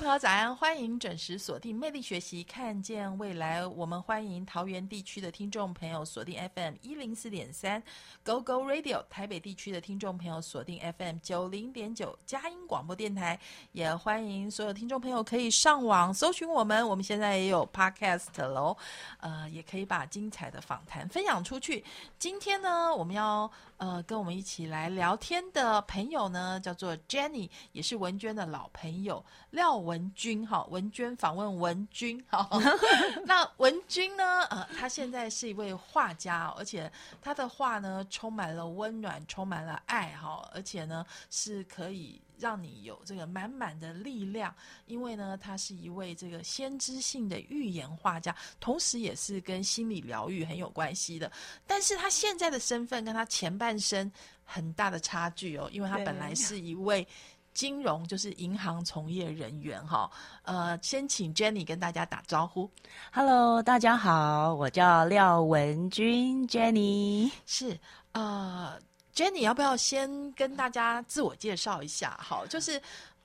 朋友，早安！欢迎准时锁定魅力学习，看见未来。我们欢迎桃园地区的听众朋友锁定 FM 一零四点三 Go Go Radio，台北地区的听众朋友锁定 FM 九零点九佳音广播电台。也欢迎所有听众朋友可以上网搜寻我们，我们现在也有 Podcast 喽。呃，也可以把精彩的访谈分享出去。今天呢，我们要呃跟我们一起来聊天的朋友呢，叫做 Jenny，也是文娟的老朋友廖。文君哈，文娟访问文君哈。那文君呢？呃，他现在是一位画家，而且他的画呢，充满了温暖，充满了爱哈，而且呢，是可以让你有这个满满的力量。因为呢，他是一位这个先知性的预言画家，同时也是跟心理疗愈很有关系的。但是他现在的身份跟他前半生很大的差距哦，因为他本来是一位。金融就是银行从业人员哈，呃，先请 Jenny 跟大家打招呼。Hello，大家好，我叫廖文君，Jenny 是呃，Jenny 要不要先跟大家自我介绍一下？好，就是。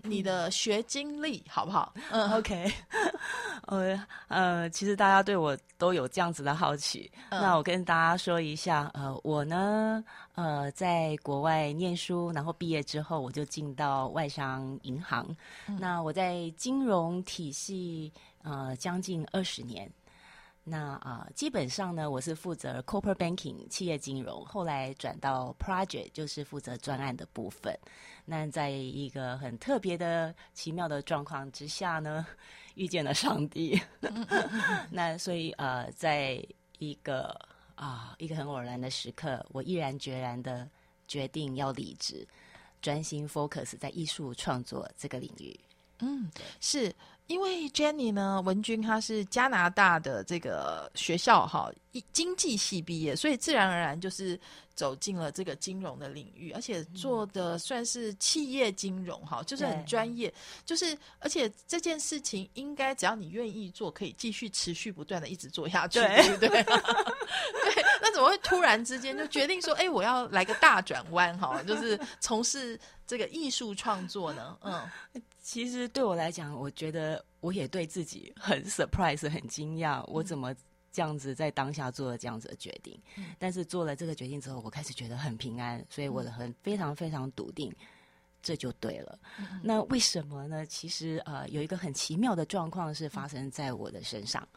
你的学经历好不好？嗯，OK。呃呃，其实大家对我都有这样子的好奇。那我跟大家说一下，呃，我呢，呃，在国外念书，然后毕业之后，我就进到外商银行。那我在金融体系呃将近二十年。那啊，基本上呢，我是负责 corporate banking 企业金融，后来转到 project 就是负责专案的部分。那在一个很特别的、奇妙的状况之下呢，遇见了上帝。那所以呃，在一个啊一个很偶然的时刻，我毅然决然的决定要离职，专心 focus 在艺术创作这个领域。嗯，是。因为 Jenny 呢，文君他是加拿大的这个学校哈，经济系毕业，所以自然而然就是走进了这个金融的领域，而且做的算是企业金融哈，就是很专业，就是而且这件事情应该只要你愿意做，可以继续持续不断的一直做下去，对不对？对，那怎么会突然之间就决定说，哎，我要来个大转弯哈，就是从事这个艺术创作呢？嗯。其实对我来讲，我觉得我也对自己很 surprise，很惊讶，我怎么这样子在当下做了这样子的决定？但是做了这个决定之后，我开始觉得很平安，所以我很非常非常笃定，这就对了。那为什么呢？其实呃，有一个很奇妙的状况是发生在我的身上。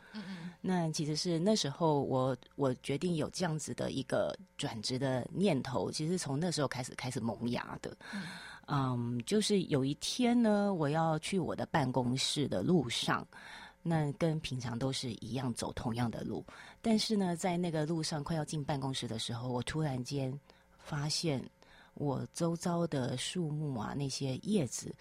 那其实是那时候我我决定有这样子的一个转职的念头，其实从那时候开始开始萌芽的。嗯，就是有一天呢，我要去我的办公室的路上，那跟平常都是一样走同样的路，但是呢，在那个路上快要进办公室的时候，我突然间发现我周遭的树木啊，那些叶子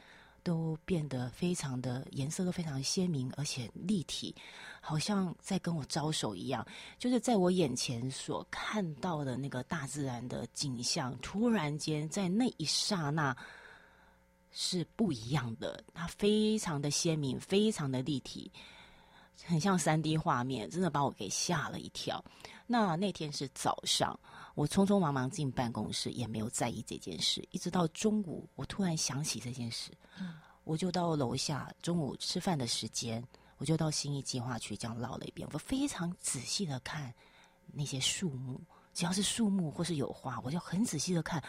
都变得非常的颜色都非常鲜明，而且立体，好像在跟我招手一样。就是在我眼前所看到的那个大自然的景象，突然间在那一刹那。是不一样的，它非常的鲜明，非常的立体，很像三 D 画面，真的把我给吓了一跳。那那天是早上，我匆匆忙忙进办公室，也没有在意这件事。一直到中午，我突然想起这件事，我就到楼下中午吃饭的时间，我就到新义计划区这样绕了一遍，我非常仔细的看那些树木，只要是树木或是有花，我就很仔细的看。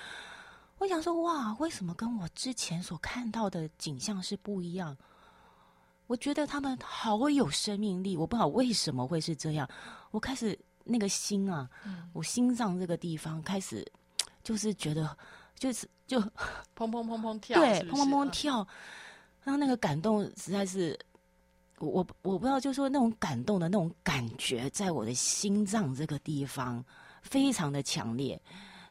我想说，哇，为什么跟我之前所看到的景象是不一样？我觉得他们好有生命力，我不知道为什么会是这样。我开始那个心啊，我心脏这个地方开始就是觉得，就是就砰砰砰砰跳，对，砰砰砰跳。然后那个感动实在是，我我我不知道，就说那种感动的那种感觉，在我的心脏这个地方非常的强烈。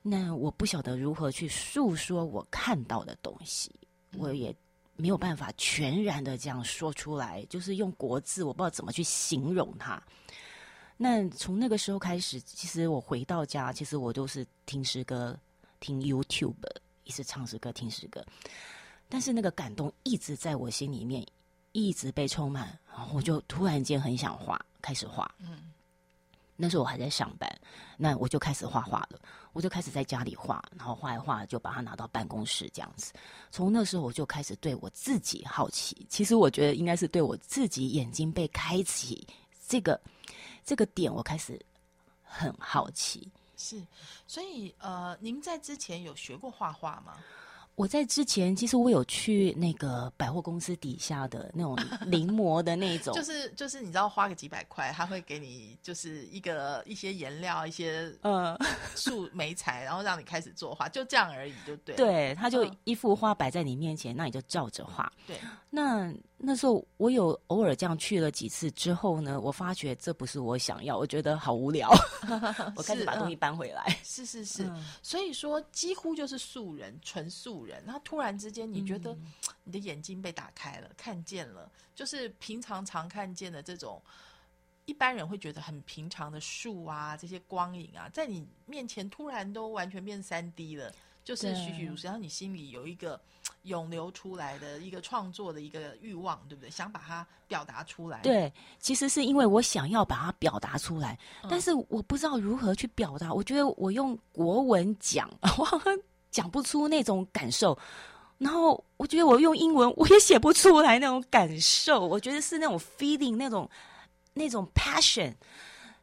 那我不晓得如何去诉说我看到的东西，我也没有办法全然的这样说出来，就是用国字，我不知道怎么去形容它。那从那个时候开始，其实我回到家，其实我都是听诗歌、听 YouTube，一直唱诗歌、听诗歌。但是那个感动一直在我心里面，一直被充满，然后我就突然间很想画，开始画。嗯，那时候我还在上班，那我就开始画画了。我就开始在家里画，然后画一画就把它拿到办公室这样子。从那时候我就开始对我自己好奇，其实我觉得应该是对我自己眼睛被开启这个这个点，我开始很好奇。是，所以呃，您在之前有学过画画吗？我在之前，其实我有去那个百货公司底下的那种 临摹的那种，就是就是你知道花个几百块，他会给你就是一个一些颜料、一些呃树眉材，然后让你开始作画，就这样而已，就对。对，他就一幅画摆在你面前，那你就照着画。对，那那时候我有偶尔这样去了几次之后呢，我发觉这不是我想要，我觉得好无聊，我开始把东西搬回来。是是是，所以说几乎就是素人，纯素。人，然后突然之间，你觉得 你的眼睛被打开了，看见了，就是平常常看见的这种一般人会觉得很平常的树啊，这些光影啊，在你面前突然都完全变三 D 了，就是栩栩如生。然后你心里有一个涌流出来的一个创作的一个欲望，对不对？想把它表达出来。对，其实是因为我想要把它表达出来，但是我不知道如何去表达。我觉得我用国文讲，我。讲不出那种感受，然后我觉得我用英文我也写不出来那种感受。我觉得是那种 feeling，那种那种 passion，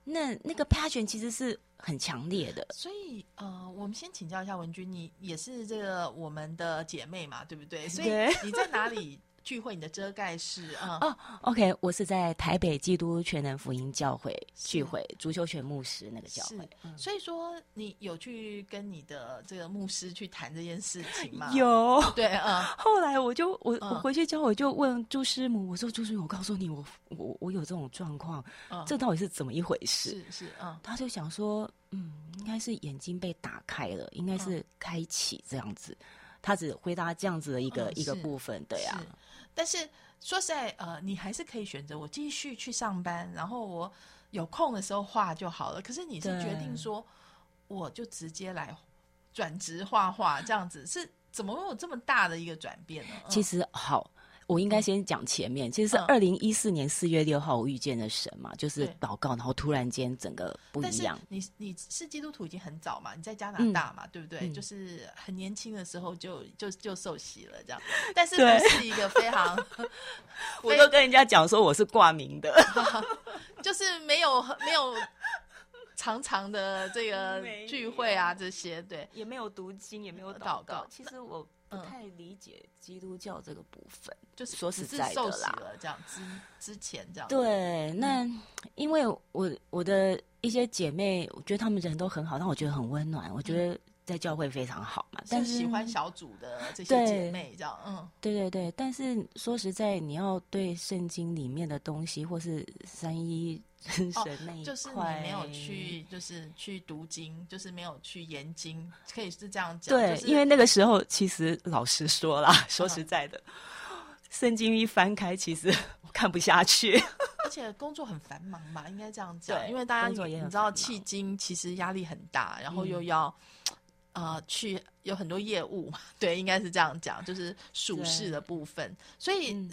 那那个 passion 其实是很强烈的。所以呃，我们先请教一下文君，你也是这个我们的姐妹嘛，对不对？所以你在哪里？聚会，你的遮盖是啊哦，OK，我是在台北基督全能福音教会聚会，足球全牧师那个教会。所以说，你有去跟你的这个牧师去谈这件事情吗？有，对啊。后来我就我我回去之后，我就问朱师母，我说朱师母，我告诉你，我我我有这种状况，这到底是怎么一回事？是是啊。他就想说，嗯，应该是眼睛被打开了，应该是开启这样子。他只回答这样子的一个一个部分，对呀。但是说实在，呃，你还是可以选择我继续去上班，然后我有空的时候画就好了。可是你是决定说，我就直接来转职画画，这样子是怎么会有这么大的一个转变呢？其实好。我应该先讲前面，其实是二零一四年四月六号我遇见了神嘛，就是祷告，然后突然间整个不一样。你你是基督徒已经很早嘛？你在加拿大嘛，对不对？就是很年轻的时候就就就受洗了这样，但是不是一个非常，我都跟人家讲说我是挂名的，就是没有没有。长长的这个聚会啊，这些对，也没有读经，也没有祷告。其实我不太理解基督教这个部分，就是说实在的啦，这样之之前这样。对，那因为我我的一些姐妹，我觉得她们人都很好，但我觉得很温暖。我觉得在教会非常好嘛，但是喜欢小组的这些姐妹这样，嗯，对对对。但是说实在，你要对圣经里面的东西，或是三一。神那一块，就是你没有去，就是去读经，就是没有去研经，可以是这样讲。对，因为那个时候其实老实说啦，说实在的，圣经一翻开，其实我 看不下去，而且工作很繁忙嘛，应该这样讲。因为大家你知道，迄今其实压力很大，然后又要。啊，去有很多业务，对，应该是这样讲，就是属事的部分。所以，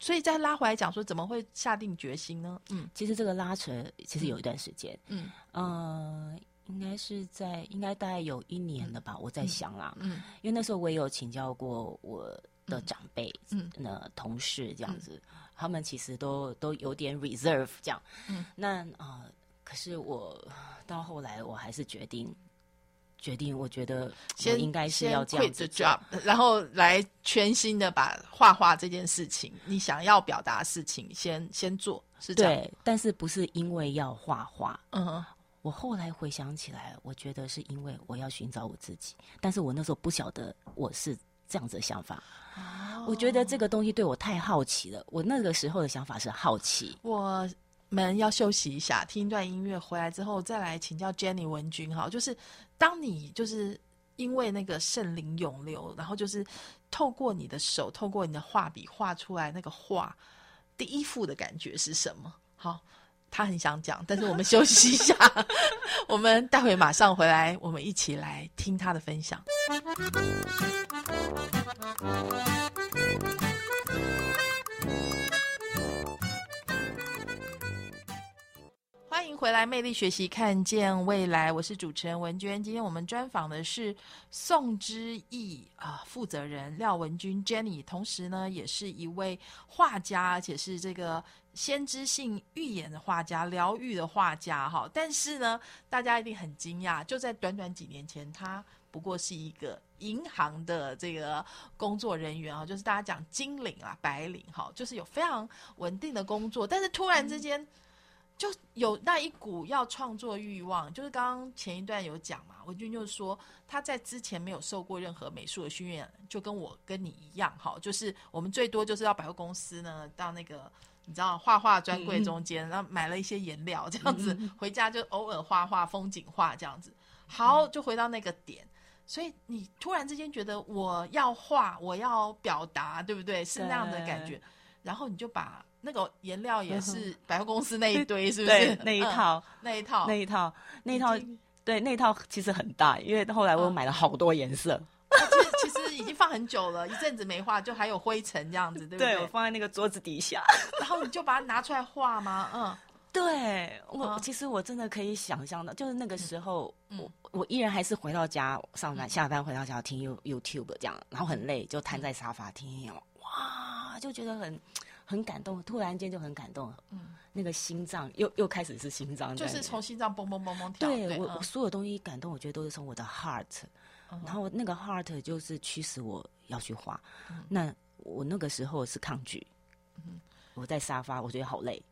所以再拉回来讲，说怎么会下定决心呢？嗯，其实这个拉扯其实有一段时间，嗯，呃，应该是在应该大概有一年了吧，我在想啦，嗯，因为那时候我也有请教过我的长辈，嗯，那同事这样子，他们其实都都有点 reserve 这样，嗯，那啊，可是我到后来我还是决定。决定，我觉得先应该是要这样子 job，然后来全新的把画画这件事情，你想要表达事情，先先做，是这样。对，但是不是因为要画画？嗯，我后来回想起来，我觉得是因为我要寻找我自己，但是我那时候不晓得我是这样子的想法。哦，我觉得这个东西对我太好奇了。我那个时候的想法是好奇。我。们要休息一下，听一段音乐，回来之后再来请教 Jenny 文君哈。就是当你就是因为那个圣灵涌流，然后就是透过你的手，透过你的画笔画出来那个画，第一幅的感觉是什么？好，他很想讲，但是我们休息一下，我们待会马上回来，我们一起来听他的分享。回来，魅力学习，看见未来。我是主持人文娟。今天我们专访的是宋之毅啊，负责人廖文君 Jenny，同时呢，也是一位画家，而且是这个先知性预言的画家、疗愈的画家。哈，但是呢，大家一定很惊讶，就在短短几年前，他不过是一个银行的这个工作人员啊，就是大家讲金领啊、白领，哈，就是有非常稳定的工作，但是突然之间。就有那一股要创作欲望，就是刚刚前一段有讲嘛，文君就是说他在之前没有受过任何美术的训练，就跟我跟你一样，哈，就是我们最多就是到百货公司呢，到那个你知道画画专柜中间，然后买了一些颜料这样子，回家就偶尔画画风景画这样子，好，就回到那个点，所以你突然之间觉得我要画，我要表达，对不对？是那样的感觉，然后你就把。那个颜料也是百货公司那一堆，是不是？那一套，那一套，那一套，那一套，对，那一套其实很大，因为后来我买了好多颜色。其实已经放很久了，一阵子没画，就还有灰尘这样子，对不对？对我放在那个桌子底下，然后你就把它拿出来画吗？嗯，对我其实我真的可以想象到，就是那个时候，我我依然还是回到家上班下班回到家听 You YouTube 这样，然后很累，就瘫在沙发听，哇，就觉得很。很感动，突然间就很感动，嗯，那个心脏又又开始是心脏，就是从心脏嘣嘣嘣嘣跳。对我，我所有东西感动，我觉得都是从我的 heart，然后那个 heart 就是驱使我要去画。那我那个时候是抗拒，我在沙发，我觉得好累，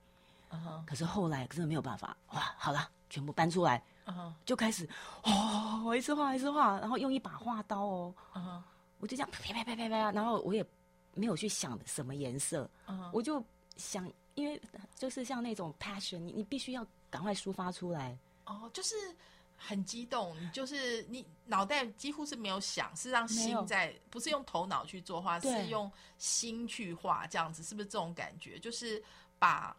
可是后来真的没有办法，哇，好了，全部搬出来，就开始，哦，一次画一次画，然后用一把画刀哦，我就这样啪啪啪啪啪，然后我也。没有去想什么颜色，我就想，因为就是像那种 passion，你你必须要赶快抒发出来。哦，就是很激动，就是你脑袋几乎是没有想，是让心在，不是用头脑去作画，是用心去画，这样子是不是这种感觉？就是把，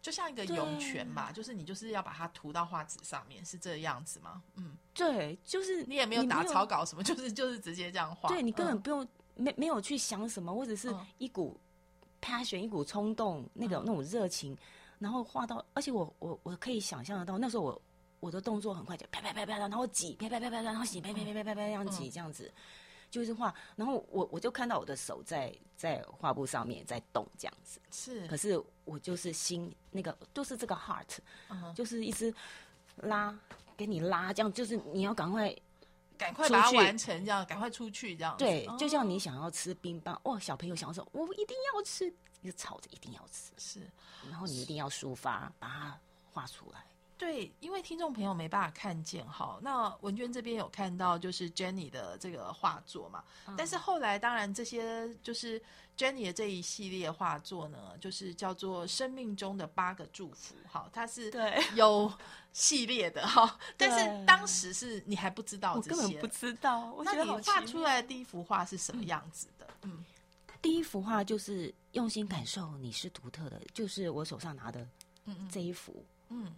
就像一个涌泉嘛，就是你就是要把它涂到画纸上面，是这样子吗？嗯，对，就是你也没有打草稿什么，就是就是直接这样画，对你根本不用。没没有去想什么，或者是一股 passion，一股冲动，那种那种热情，然后画到，而且我我我可以想象得到，那时候我我的动作很快，就啪啪啪啪，然后挤，啪啪啪啪，然后挤，啪啪啪啪啪啪这样挤，这样子就是画，然后我我就看到我的手在在画布上面在动，这样子。是，可是我就是心那个就是这个 heart，就是一直拉给你拉，这样就是你要赶快。赶快把它完成，这样赶快出去，这样对，就像你想要吃冰棒，哇，小朋友想要说，我一定要吃，一直吵着一定要吃，是，然后你一定要抒发，把它画出来。对，因为听众朋友没办法看见哈，那文娟这边有看到就是 Jenny 的这个画作嘛，但是后来当然这些就是 Jenny 的这一系列画作呢，就是叫做生命中的八个祝福，哈，它是有系列的哈，但是当时是你还不知道这些，不知道，那你画出来的第一幅画是什么样子的？嗯，第一幅画就是用心感受你是独特的，就是我手上拿的这一幅，嗯。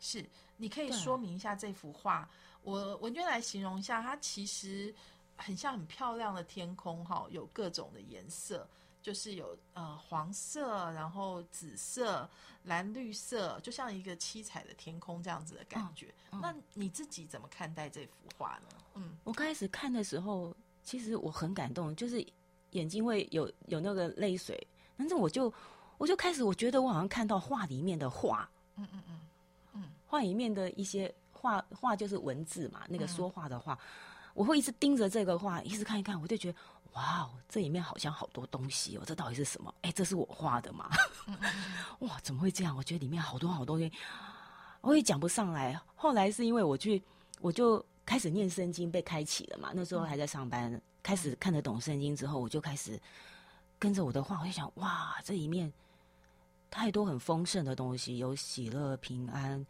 是，你可以说明一下这幅画。我文娟来形容一下，它其实很像很漂亮的天空，哈，有各种的颜色，就是有呃黄色，然后紫色、蓝绿色，就像一个七彩的天空这样子的感觉。那你自己怎么看待这幅画呢？嗯，我开始看的时候，其实我很感动，就是眼睛会有有那个泪水，但是我就我就开始我觉得我好像看到画里面的画，嗯嗯嗯。画里面的一些画画就是文字嘛，那个说话的话，我会一直盯着这个画，一直看一看，我就觉得哇哦，这里面好像好多东西哦，这到底是什么？哎，这是我画的吗？哇，怎么会这样？我觉得里面好多好多东西，我也讲不上来。后来是因为我去，我就开始念圣经，被开启了嘛。那时候还在上班，开始看得懂圣经之后，我就开始跟着我的画，我就想哇，这里面太多很丰盛的东西，有喜乐、平安。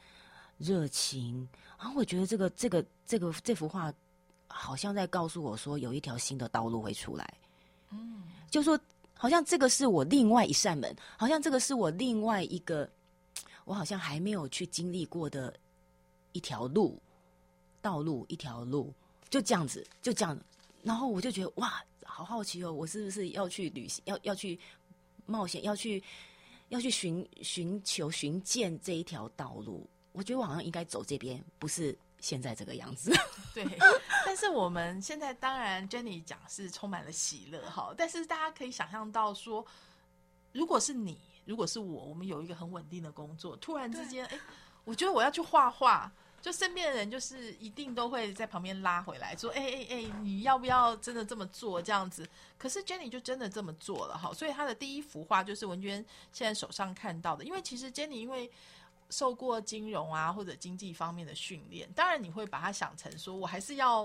热情，然后我觉得这个这个这个这幅画，好像在告诉我说，有一条新的道路会出来。嗯，就说好像这个是我另外一扇门，好像这个是我另外一个，我好像还没有去经历过的一条路，道路一条路，就这样子，就这样。然后我就觉得哇，好好奇哦，我是不是要去旅行，要要去冒险，要去要去寻寻求寻见这一条道路？我觉得我好像应该走这边，不是现在这个样子。对，但是我们现在当然 Jenny 讲是充满了喜乐哈，但是大家可以想象到说，如果是你，如果是我，我们有一个很稳定的工作，突然之间，哎，我觉得我要去画画。就身边的人，就是一定都会在旁边拉回来，说：“哎哎哎，你要不要真的这么做？这样子。”可是 Jenny 就真的这么做了哈，所以她的第一幅画就是文娟现在手上看到的。因为其实 Jenny 因为受过金融啊或者经济方面的训练，当然你会把它想成说我还是要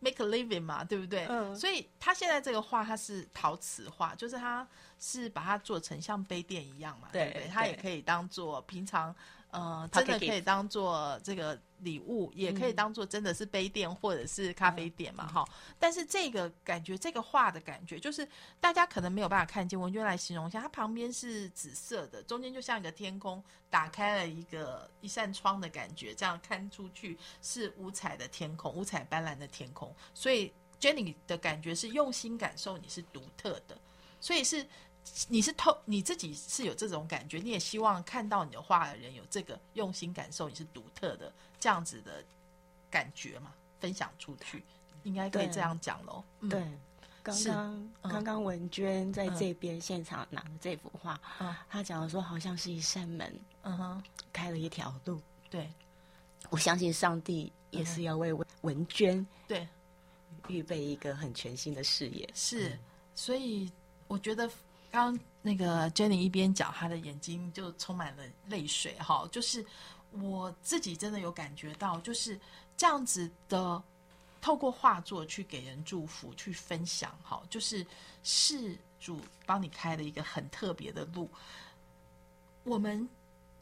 make a living 嘛，对不对？嗯。所以他现在这个画，它是陶瓷画，就是它是把它做成像杯垫一样嘛，对不对？它也可以当做平常。呃，真的可以当做这个礼物，也可以当做真的是杯垫或者是咖啡店嘛，哈。但是这个感觉，这个画的感觉，就是大家可能没有办法看见。我就来形容一下，它旁边是紫色的，中间就像一个天空打开了一个一扇窗的感觉，这样看出去是五彩的天空，五彩斑斓的天空。所以 Jenny 的感觉是用心感受，你是独特的，所以是。你是透你自己是有这种感觉，你也希望看到你的画的人有这个用心感受，你是独特的这样子的感觉嘛？分享出去，应该可以这样讲喽。对，刚刚刚刚文娟在这边现场拿的这幅画，他讲的说好像是一扇门，嗯哼，开了一条路。对，我相信上帝也是要为文文娟对预备一个很全新的事业。是，所以我觉得。刚那个 Jenny 一边讲，她的眼睛就充满了泪水。哈，就是我自己真的有感觉到，就是这样子的，透过画作去给人祝福，去分享。哈，就是事主帮你开了一个很特别的路。我们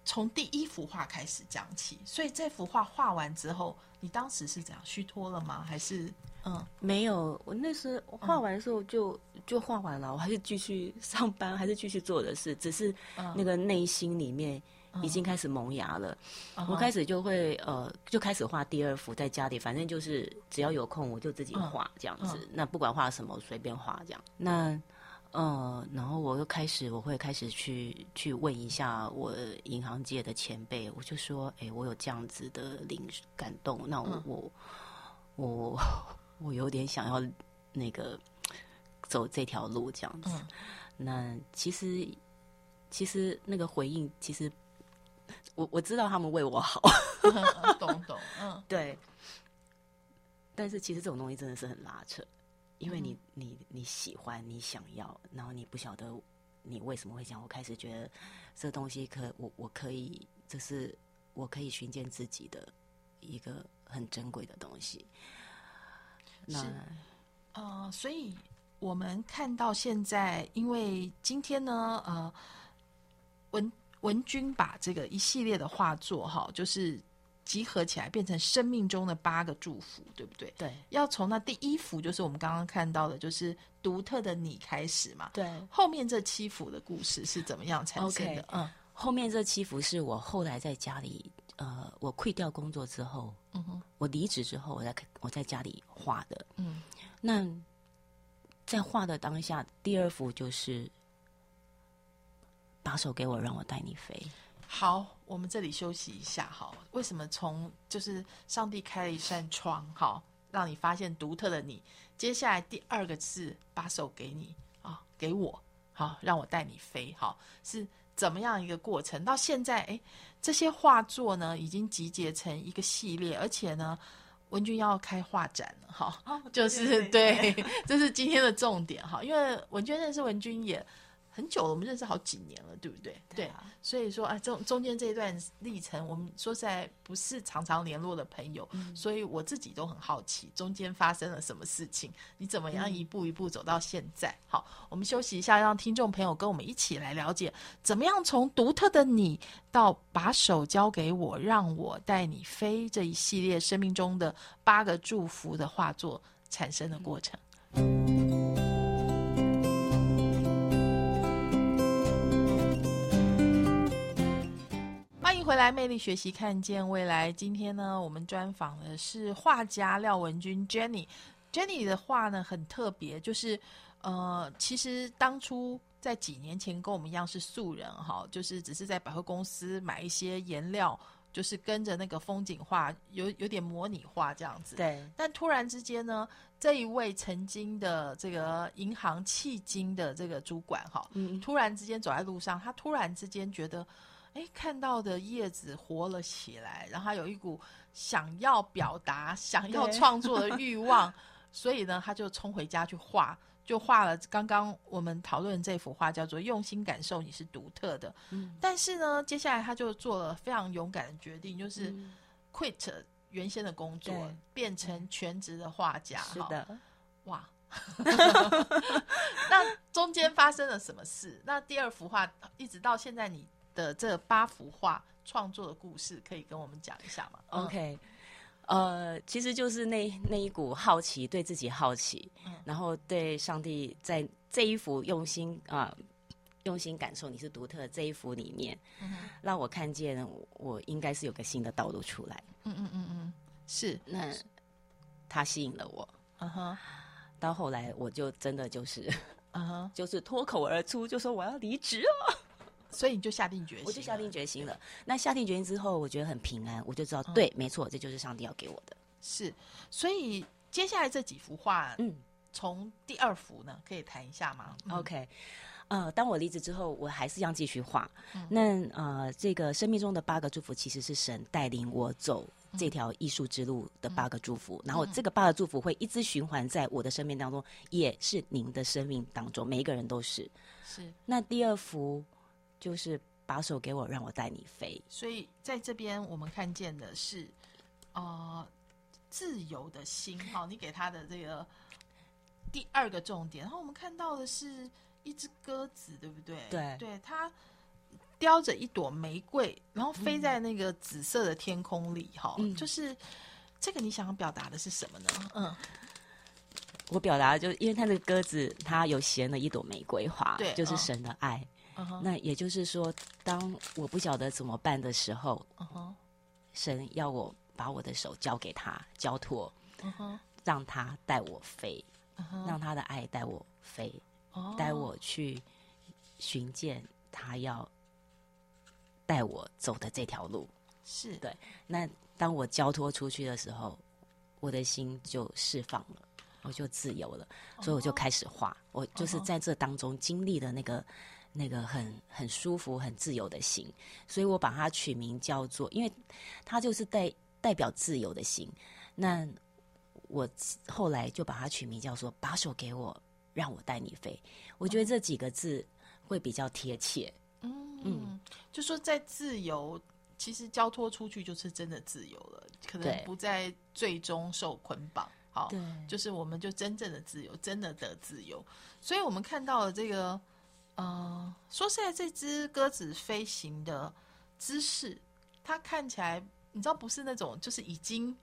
从第一幅画开始讲起，所以这幅画画完之后，你当时是怎样虚脱了吗？还是？嗯，没有，我那时画完的时候就就画完了，我还是继续上班，还是继续做的事，只是那个内心里面已经开始萌芽了。我开始就会呃，就开始画第二幅，在家里，反正就是只要有空我就自己画这样子。那不管画什么，随便画这样。那呃，然后我又开始，我会开始去去问一下我银行界的前辈，我就说，哎，我有这样子的灵感动，那我我我。我有点想要那个走这条路这样子，那其实其实那个回应，其实我我知道他们为我好，懂懂，嗯，对。但是其实这种东西真的是很拉扯，因为你你你喜欢，你想要，然后你不晓得你为什么会讲。我开始觉得这东西可我我可以，这是我可以寻见自己的一个很珍贵的东西。是，呃，所以我们看到现在，因为今天呢，呃，文文君把这个一系列的画作哈，就是集合起来变成生命中的八个祝福，对不对？对，要从那第一幅就是我们刚刚看到的，就是独特的你开始嘛。对，后面这七幅的故事是怎么样产生的？嗯，后面这七幅是我后来在家里。呃，我退掉工作之后，嗯哼，我离职之后，我在我在家里画的，嗯，那在画的当下，第二幅就是把手给我，让我带你飞。好，我们这里休息一下，哈，为什么从就是上帝开了一扇窗，哈，让你发现独特的你。接下来第二个字，把手给你啊，给我，好，让我带你飞，好，是怎么样一个过程？到现在，哎。这些画作呢，已经集结成一个系列，而且呢，文君要开画展了，哈，就是对，这是今天的重点，哈，因为文娟认识文君也。很久了，我们认识好几年了，对不对？对啊，所以说啊，中中间这一段历程，我们说实在不是常常联络的朋友，所以我自己都很好奇，中间发生了什么事情？你怎么样一步一步走到现在？好，我们休息一下，让听众朋友跟我们一起来了解，怎么样从独特的你到把手交给我，让我带你飞这一系列生命中的八个祝福的画作产生的过程。迎回来，魅力学习，看见未来。今天呢，我们专访的是画家廖文君 Jenny。Jenny 的画呢很特别，就是呃，其实当初在几年前跟我们一样是素人哈，就是只是在百货公司买一些颜料，就是跟着那个风景画有有点模拟画这样子。对。但突然之间呢，这一位曾经的这个银行迄今的这个主管哈，嗯，突然之间走在路上，他突然之间觉得。哎，看到的叶子活了起来，然后他有一股想要表达、想要创作的 欲望，所以呢，他就冲回家去画，就画了刚刚我们讨论这幅画，叫做“用心感受你是独特的”。嗯，但是呢，接下来他就做了非常勇敢的决定，就是 quit 原先的工作，变成全职的画家。是的，哇！那中间发生了什么事？那第二幅画一直到现在你。的这八幅画创作的故事，可以跟我们讲一下吗？OK，呃，其实就是那那一股好奇，对自己好奇，然后对上帝在这一幅用心啊，用心感受你是独特这一幅里面，让我看见我应该是有个新的道路出来。嗯嗯嗯嗯，是那他吸引了我。嗯哼，到后来我就真的就是，嗯哼，就是脱口而出就说我要离职了。所以你就下定决心，我就下定决心了。那下定决心之后，我觉得很平安，我就知道，对，没错，这就是上帝要给我的。是，所以接下来这几幅画，嗯，从第二幅呢，可以谈一下吗？OK，呃，当我离职之后，我还是要继续画。那呃，这个生命中的八个祝福，其实是神带领我走这条艺术之路的八个祝福。然后这个八个祝福会一直循环在我的生命当中，也是您的生命当中，每一个人都是。是。那第二幅。就是把手给我，让我带你飞。所以在这边，我们看见的是，呃，自由的心。好，你给他的这个第二个重点。然后我们看到的是一只鸽子，对不对？对，对，它叼着一朵玫瑰，然后飞在那个紫色的天空里。哈，就是这个，你想要表达的是什么呢？嗯，我表达就是因为它那个鸽子，它有衔了一朵玫瑰花，对，就是神的爱。那也就是说，当我不晓得怎么办的时候，神要我把我的手交给他，交托，让他带我飞，让他的爱带我飞，带我去寻见他要带我走的这条路。是对。那当我交托出去的时候，我的心就释放了，我就自由了，所以我就开始画。我就是在这当中经历的那个。那个很很舒服、很自由的心，所以我把它取名叫做，因为它就是代代表自由的心。那我后来就把它取名叫做“把手给我，让我带你飞”。我觉得这几个字会比较贴切。嗯嗯，就说在自由，其实交托出去就是真的自由了，可能不再最终受捆绑。好，就是我们就真正的自由，真的的自由。所以我们看到了这个。呃，说实在，这只鸽子飞行的姿势，它看起来，你知道，不是那种就是已经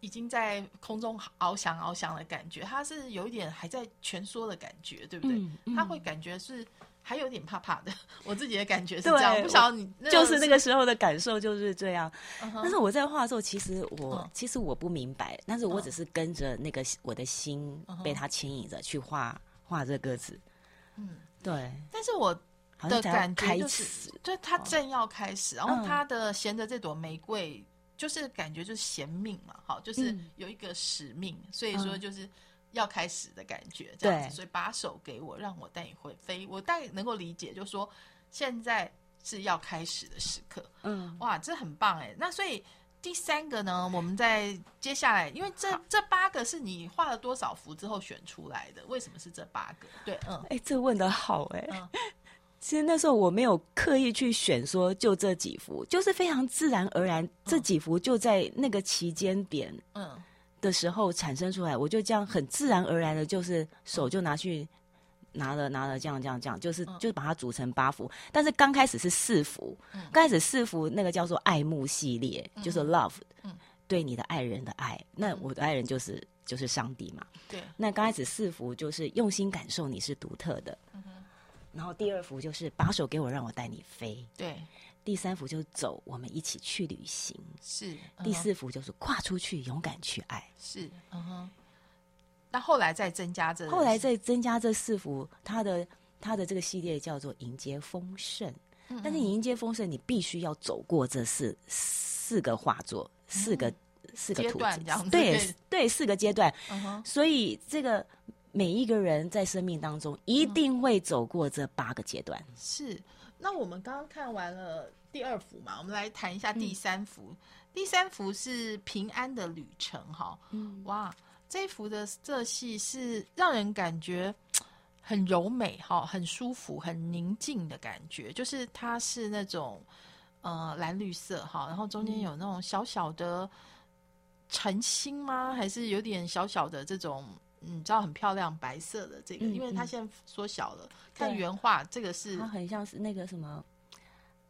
已经在空中翱翔翱翔的感觉，它是有一点还在蜷缩的感觉，对不对？它会感觉是还有点怕怕的。我自己的感觉是这样，不晓得你就是那个时候的感受就是这样。但是我在画的时候，其实我其实我不明白，但是我只是跟着那个我的心被它牵引着去画画这鸽子。嗯。对，但是我的感觉就是，就他正要开始，然后他的衔着这朵玫瑰，就是感觉就是衔命嘛，好，就是有一个使命，所以说就是要开始的感觉，这样子，所以把手给我，让我带你会飞，我大概能够理解，就是说现在是要开始的时刻，嗯，哇，这很棒哎，那所以。第三个呢，我们在接下来，因为这这八个是你画了多少幅之后选出来的？为什么是这八个？对，嗯，哎，这问的好，哎，其实那时候我没有刻意去选，说就这几幅，就是非常自然而然，这几幅就在那个期间点，嗯的时候产生出来，我就这样很自然而然的，就是手就拿去。拿了拿了，这样这样这样，就是就是把它组成八幅。但是刚开始是四幅，刚开始四幅那个叫做爱慕系列，就是 love，对你的爱人的爱。那我的爱人就是就是上帝嘛。对。那刚开始四幅就是用心感受你是独特的。然后第二幅就是把手给我，让我带你飞。对。第三幅就是走，我们一起去旅行。是第四幅就是跨出去，勇敢去爱。是，嗯哼。那后来再增加这，后来再增加这四幅，它的它的这个系列叫做迎接丰盛。但是迎接丰盛，你必须要走过这四四个画作，四个四个图子，对对，四个阶段。所以这个每一个人在生命当中一定会走过这八个阶段。是。那我们刚刚看完了第二幅嘛，我们来谈一下第三幅。第三幅是平安的旅程，哈，嗯，哇，这一幅的色系是让人感觉很柔美，哈，很舒服，很宁静的感觉。就是它是那种呃蓝绿色，哈，然后中间有那种小小的晨星吗？还是有点小小的这种，你知道很漂亮白色的这个，因为它现在缩小了。看原画，这个是它很像是那个什么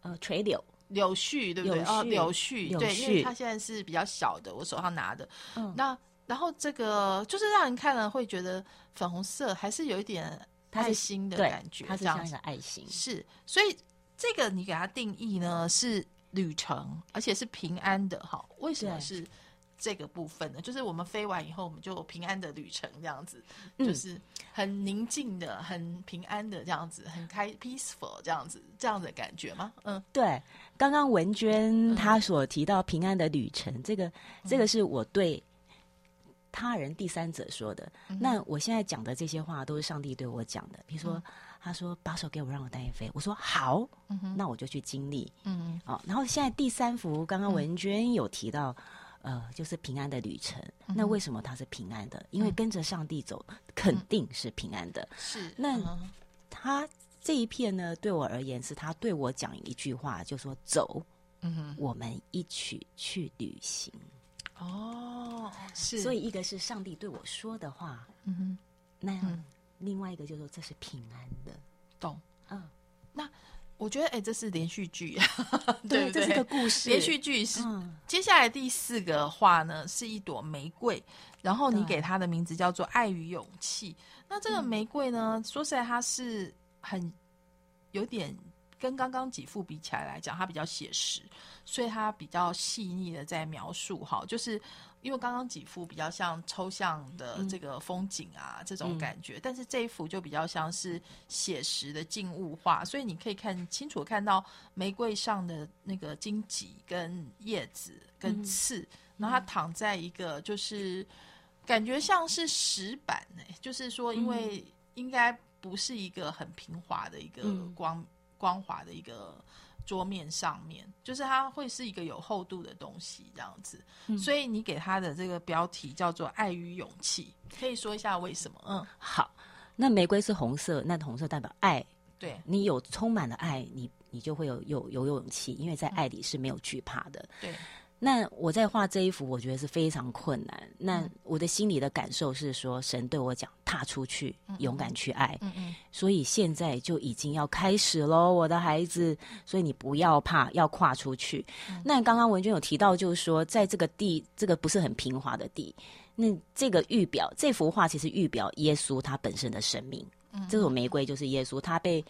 呃垂柳。柳絮对不对？哦，柳絮对，因为它现在是比较小的，我手上拿的。嗯，那然后这个就是让人看了会觉得粉红色，还是有一点爱心的感觉，它是像一个爱心。是，所以这个你给它定义呢是旅程，而且是平安的哈。为什么是？这个部分呢，就是我们飞完以后，我们就平安的旅程这样子，就是很宁静的、很平安的这样子，很开 peaceful 这样子，这样的感觉吗？嗯，对。刚刚文娟她所提到平安的旅程，这个这个是我对他人第三者说的。那我现在讲的这些话都是上帝对我讲的。比如说，他说把手给我，让我带你飞。我说好，那我就去经历。嗯，好。然后现在第三幅，刚刚文娟有提到。呃，就是平安的旅程。那为什么他是平安的？因为跟着上帝走，肯定是平安的。是。那他这一片呢，对我而言，是他对我讲一句话，就说：“走，嗯，我们一起去旅行。”哦，是。所以一个是上帝对我说的话，嗯哼。那另外一个就说这是平安的，懂？嗯。那。我觉得，哎，这是连续剧，对，这是个故事。连续剧是接下来第四个话呢，是一朵玫瑰，然后你给它的名字叫做爱与勇气。那这个玫瑰呢，说起来，它是很有点跟刚刚几幅比起来来讲，它比较写实，所以它比较细腻的在描述，哈，就是。因为刚刚几幅比较像抽象的这个风景啊，这种感觉，但是这一幅就比较像是写实的静物画，所以你可以看清楚看到玫瑰上的那个荆棘、跟叶子、跟刺，然后它躺在一个就是感觉像是石板呢，就是说，因为应该不是一个很平滑的一个光光滑的一个。桌面上面，就是它会是一个有厚度的东西，这样子。所以你给它的这个标题叫做“爱与勇气”，可以说一下为什么？嗯，好。那玫瑰是红色，那红色代表爱。对，你有充满了爱，你你就会有有有勇气，因为在爱里是没有惧怕的。对。那我在画这一幅，我觉得是非常困难。那我的心里的感受是说，神对我讲：踏出去，勇敢去爱。嗯嗯。所以现在就已经要开始喽，我的孩子。所以你不要怕，要跨出去。那刚刚文娟有提到，就是说，在这个地，这个不是很平滑的地，那这个预表这幅画其实预表耶稣他本身的生命。嗯。这种玫瑰就是耶稣，他被。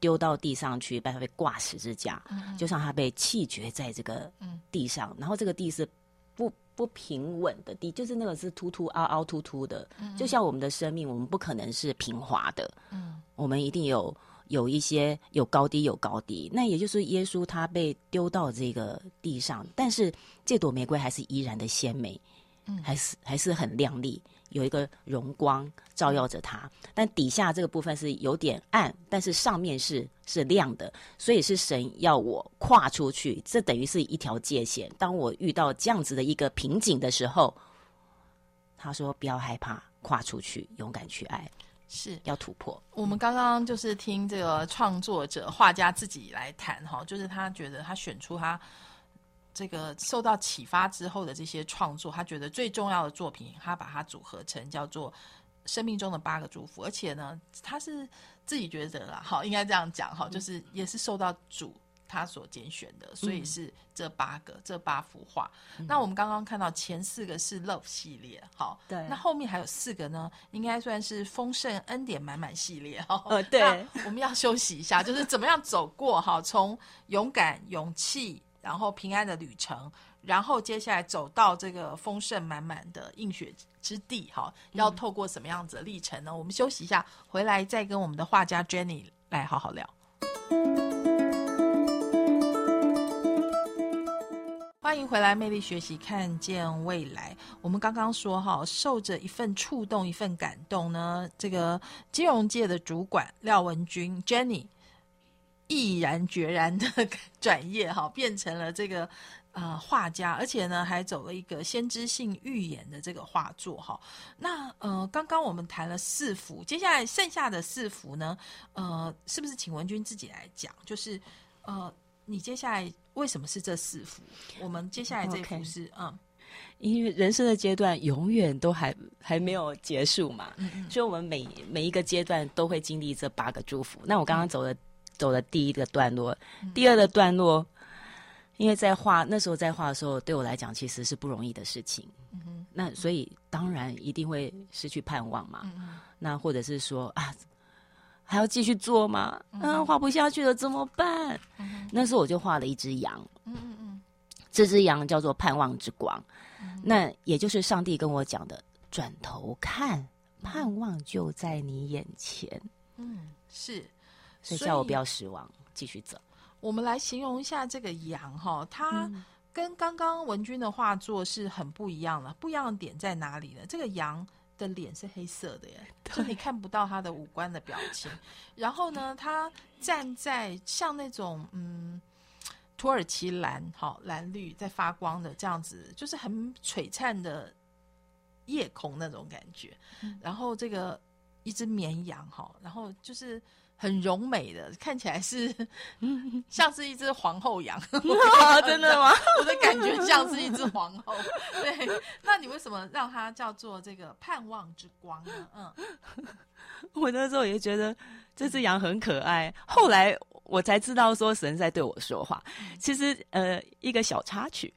丢到地上去，被他被挂十字架，就像他被弃绝在这个地上，然后这个地是不不平稳的地，就是那个是凸凸凹凹凸凸的，就像我们的生命，我们不可能是平滑的，嗯，我们一定有有一些有高低有高低，那也就是耶稣他被丢到这个地上，但是这朵玫瑰还是依然的鲜美，嗯，还是还是很亮丽。有一个荣光照耀着它，但底下这个部分是有点暗，但是上面是是亮的，所以是神要我跨出去，这等于是一条界限。当我遇到这样子的一个瓶颈的时候，他说不要害怕，跨出去，勇敢去爱，是要突破。我们刚刚就是听这个创作者画家自己来谈哈，就是他觉得他选出他。这个受到启发之后的这些创作，他觉得最重要的作品，他把它组合成叫做生命中的八个祝福，而且呢，他是自己觉得啦，好，应该这样讲哈，就是也是受到主他所拣选的，所以是这八个这八幅画。那我们刚刚看到前四个是 Love 系列，好，对。那后面还有四个呢，应该算是丰盛恩典满满系列哈。呃对。我们要休息一下，就是怎么样走过哈，从勇敢、勇气，然后平安的旅程，然后接下来走到这个丰盛满满的映雪之地，哈，要透过什么样子的历程呢？我们休息一下，回来再跟我们的画家 Jenny 来好好聊。欢迎回来，魅力学习，看见未来。我们刚刚说哈，受着一份触动，一份感动呢，这个金融界的主管廖文君 Jenny 毅然决然的 转业哈，变成了这个呃画家，而且呢还走了一个先知性预言的这个画作哈。那呃，刚刚我们谈了四幅，接下来剩下的四幅呢，呃，是不是请文君自己来讲？就是呃，你接下来为什么是这四幅？我们接下来这幅是嗯因为人生的阶段永远都还还没有结束嘛，嗯所以我们每每一个阶段都会经历这八个祝福。那我刚刚走了、走了第一个段落，第二个段落，因为在画那时候在画的时候，对我来讲其实是不容易的事情。那所以当然一定会失去盼望嘛。那或者是说啊，还要继续做吗？嗯，画不下去了怎么办？那时候我就画了一只羊。嗯嗯嗯这只羊叫做盼望之光，那也就是上帝跟我讲的，转头看，盼望就在你眼前，嗯，是，所以叫我不要失望，继续走。我们来形容一下这个羊哈，它跟刚刚文君的画作是很不一样的。不一样的点在哪里呢？这个羊的脸是黑色的耶，就你看不到它的五官的表情。然后呢，它站在像那种嗯土耳其蓝，好蓝绿在发光的这样子，就是很璀璨的夜空那种感觉。然后这个一只绵羊哈，然后就是很柔美的，看起来是 像是一只皇后羊。真的吗？我的感觉像是一只皇后。对，那你为什么让它叫做这个盼望之光呢？嗯，我那时候也觉得这只羊很可爱，后来我才知道说神在对我说话。其实呃，一个小插曲，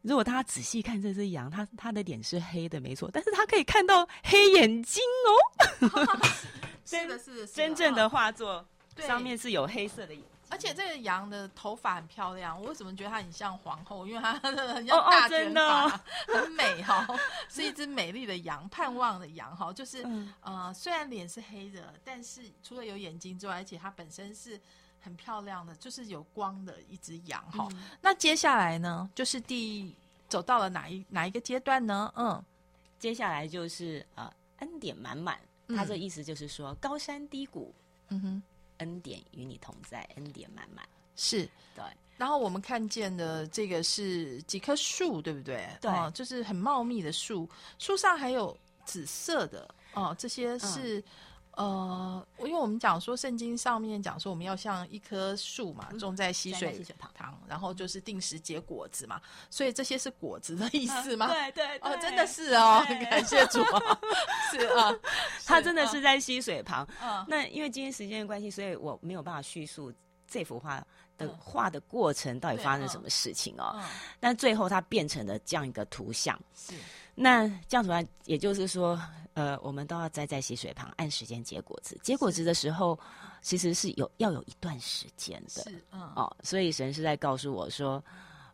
如果大家仔细看这只羊，它它的脸是黑的，没错，但是它可以看到黑眼睛哦。是的，是的，真正的嗯画作对上面是有黑色的眼睛。而且这个羊的头发很漂亮，我为什么觉得它很像皇后？因为它的大卷发，哦很美哈、是一只美丽的羊，盼望的羊哈、就是、嗯呃，虽然脸是黑的，但是除了有眼睛之外，而且它本身是很漂亮的，就是有光的一只羊哈、嗯那接下来呢，就是第走到了哪一哪一个阶段呢？嗯接下来就是呃恩典满满，嗯他这意思就是说高山低谷，嗯哼，恩典与你同在，恩典满满。是。对，然后我们看见的这个是几棵树，对不对？对哦，就是很茂密的树，树上还有紫色的哦，这些是、呃，因为我们讲说圣经上面讲说我们要像一棵树嘛，种在溪水旁旁，然后就是定时结果子嘛，所以这些是果子的意思吗？对对哦，真的是哦，感谢主啊，是啊，他真的是在溪水旁。嗯那因为今天时间的关系，所以我没有办法叙述这幅画的嗯画的过程到底发生什么事情哦。嗯，但最后它变成了这样一个图像。是那这样子呢，也就是说，呃，我们都要栽在溪水旁，按时间结果子。结果子的时候，其实是有要有一段时间的是嗯哦。所以神是在告诉我说，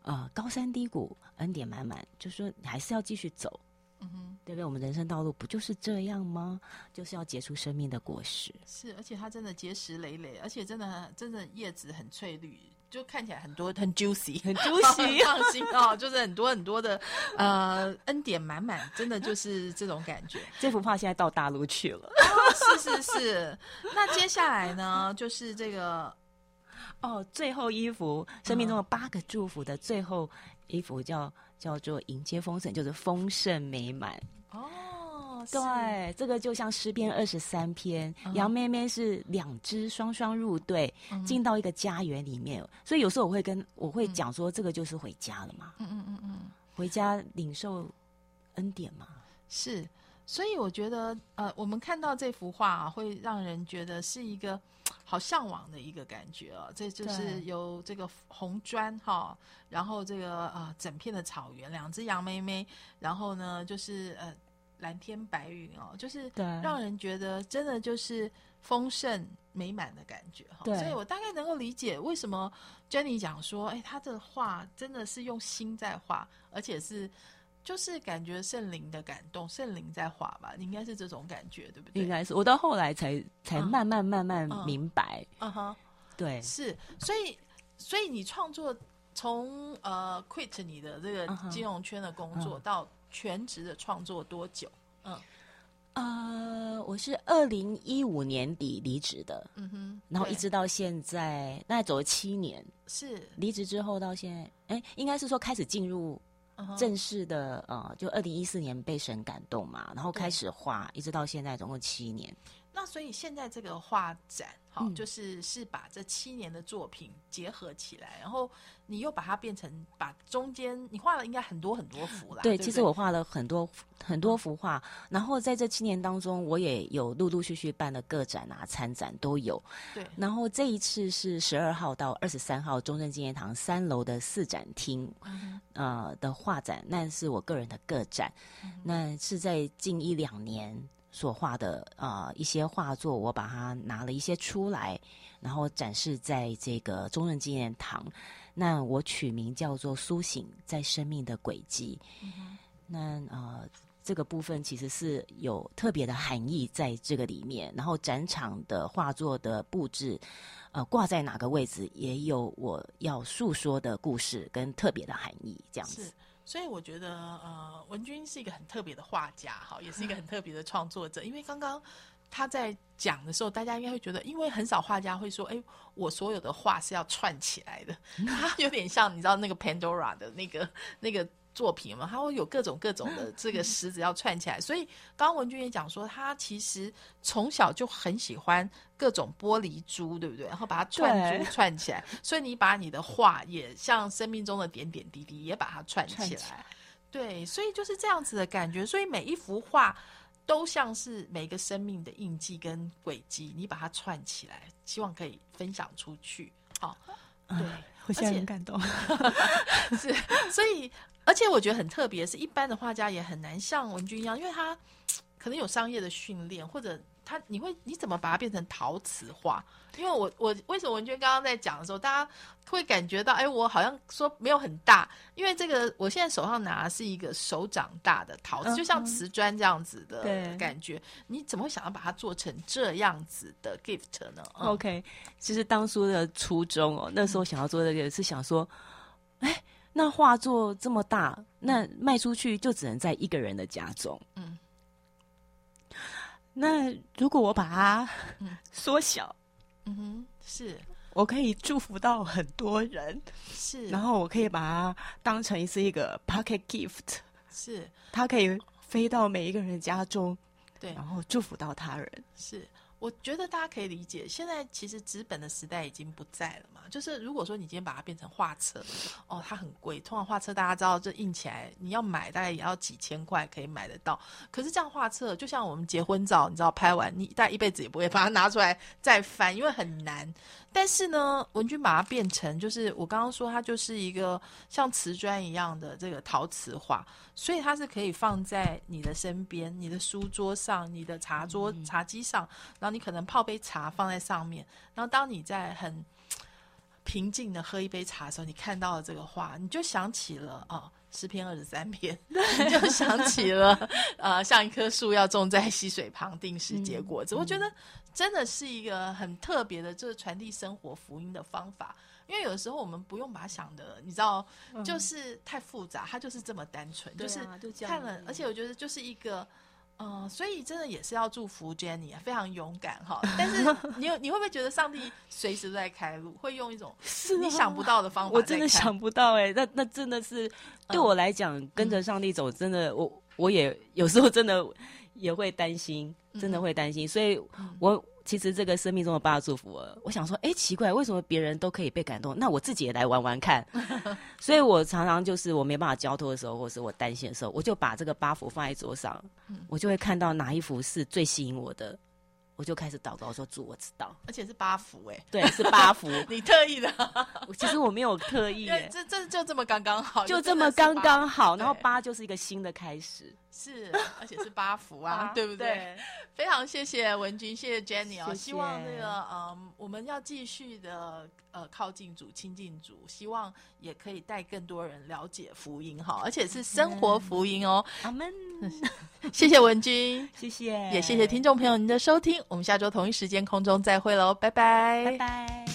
呃，高山低谷，恩典满满，就说你还是要继续走。嗯哼。对不对？我们人生道路不就是这样吗？就是要结出生命的果实。是，而且它真的结实累累，而且真的真的叶子很翠绿，就看起来很多 很 juicy，很 juicy 放心哦，就是很多很多的呃恩典满满，真的就是这种感觉。这幅画现在到大陆去了。哦，是是是。那接下来呢，就是这个哦，最后一幅生命中的八个祝福的最后一幅叫叫做迎接丰盛，就是丰盛美满。哦，对，这个就像诗篇二十三篇，嗯杨妹妹是两只双双入队，嗯进到一个家园里面。所以有时候我会跟我会讲说，这个就是回家了嘛，嗯嗯嗯嗯，回家领受恩典嘛。是。所以我觉得，呃，我们看到这幅画啊，会让人觉得是一个好向往的一个感觉哦。这就是有这个红砖哈，然后这个呃整片的草原，两只羊妹妹，然后呢就是呃蓝天白云哦，就是让人觉得真的就是丰盛美满的感觉哈。所以我大概能够理解为什么 Jenny 讲说，哎，他的画真的是用心在画，而且是。就是感觉圣灵的感动，圣灵在画吧，应该是这种感觉，对不对？应该是，我到后来才才慢慢慢慢明白。嗯哼，对，是，所以所以你创作从呃 quit 你的这个金融圈的工作到全职的创作多久？嗯，呃，我是二零一五年底离职的，嗯哼，然后一直到现在，那走了七年。是离职之后到现在，哎，应该是说开始进入。正式的呃，就二零一四年被神感动嘛，然后开始画，一直到现在总共七年。那所以现在这个画展，好，就是是把这七年的作品结合起来，然后你又把它变成把中间你画了应该很多很多幅啦。对，其实我画了很多很多幅画，然后在这七年当中，我也有陆陆续续办了个展啊、参展都有。对，然后这一次是十二号到二十三号中正纪念堂三楼的四展厅，呃的画展，那是我个人的个展，那是在近一两年。所画的呃一些画作，我把它拿了一些出来，然后展示在这个中正纪念堂。那我取名叫做“苏醒在生命的轨迹”。那呃这个部分其实是有特别的含义在这个里面。然后展场的画作的布置，呃挂在哪个位置，也有我要诉说的故事跟特别的含义，这样子。所以我觉得，呃，文君是一个很特别的画家，哈，也是一个很特别的创作者。因为刚刚他在讲的时候，大家应该会觉得，因为很少画家会说，哎，我所有的画是要串起来的，他有点像你知道那个 Pandora 的那个那个。作品嘛，它会有各种各种的这个石子要串起来，所以刚刚文君也讲说，他其实从小就很喜欢各种玻璃珠，对不对？然后把它串珠串起来，所以你把你的画也像生命中的点点滴滴，也把它串起来。对，所以就是这样子的感觉。所以每一幅画都像是每个生命的印记跟轨迹，你把它串起来，希望可以分享出去。好，对，我现在很感动，是，所以。而且我觉得很特别，是一般的画家也很难像文君一样，因为他 可能有商业的训练，或者他你会你怎么把它变成陶瓷画？因为我我为什么文君刚刚在讲的时候，大家会感觉到，哎，我好像说没有很大，因为这个我现在手上拿的是一个手掌大的陶瓷，就像瓷砖这样子的感觉，你怎么会想要把它做成这样子的 gift 呢？OK，其实当初的初衷哦，那时候想要做这个是想说，哎。那画作这么大，那卖出去就只能在一个人的家中。嗯，那如果我把它缩小，嗯哼，是。我可以祝福到很多人，是，然后我可以把它当成是一个 pocket gift，是，它可以飞到每一个人家中，对，然后祝福到他人，是。我觉得大家可以理解，现在其实纸本的时代已经不在了嘛。就是如果说你今天把它变成画册，哦，它很贵。通常画册大家知道，这印起来你要买大概也要几千块可以买得到。可是这样画册，就像我们结婚照，你知道拍完你大概一辈子也不会把它拿出来再翻，因为很难。但是呢，文君把它变成，就是我刚刚说它就是一个像瓷砖一样的这个陶瓷画，所以它是可以放在你的身边、你的书桌上、你的茶桌、茶几上，然后你可能泡杯茶放在上面，然后当你在很 平静的喝一杯茶的时候，你看到了这个画，你就想起了啊。诗篇二十三篇，就想起了，呃，像一棵树要种在溪水旁，定时结果子。我觉得真的是一个很特别的，就是传递生活福音的方法。因为有的时候我们不用把它想的，你知道，就是太复杂，它就是这么单纯，就是看了，而且我觉得就是一个。嗯，所以真的也是要祝福 Jenny 啊，非常勇敢哈。但是 你你会不会觉得上帝随时都在开路，会用一种你想不到的方法？我真的想不到哎，那那真的是对我来讲，跟着上帝走，真的我我也有时候真的也会担心，真的会担心。所以我其实这个生命中的八祝福，我想说，哎，奇怪，为什么别人都可以被感动，那我自己也来玩玩看。所以我常常就是我没办法交托的时候，或是我担心的时候，我就把这个八幅放在桌上，我就会看到哪一幅是最吸引我的。我就开始祷告说：“主，我知道，而且是八幅哎，对，是八幅，你特意的。其实我没有特意，这这就这么刚刚好，就这么刚刚好。然后八就是一个新的开始，是，而且是八福啊，对不对？非常谢谢文君，谢谢 Jenny 哦。希望那个嗯，我们要继续的呃靠近主、亲近主，希望也可以带更多人了解福音哈，而且是生活福音哦。阿门。谢谢文君，谢谢，也谢谢听众朋友您的收听。我们下周同一时间空中再会喽，拜拜，拜拜。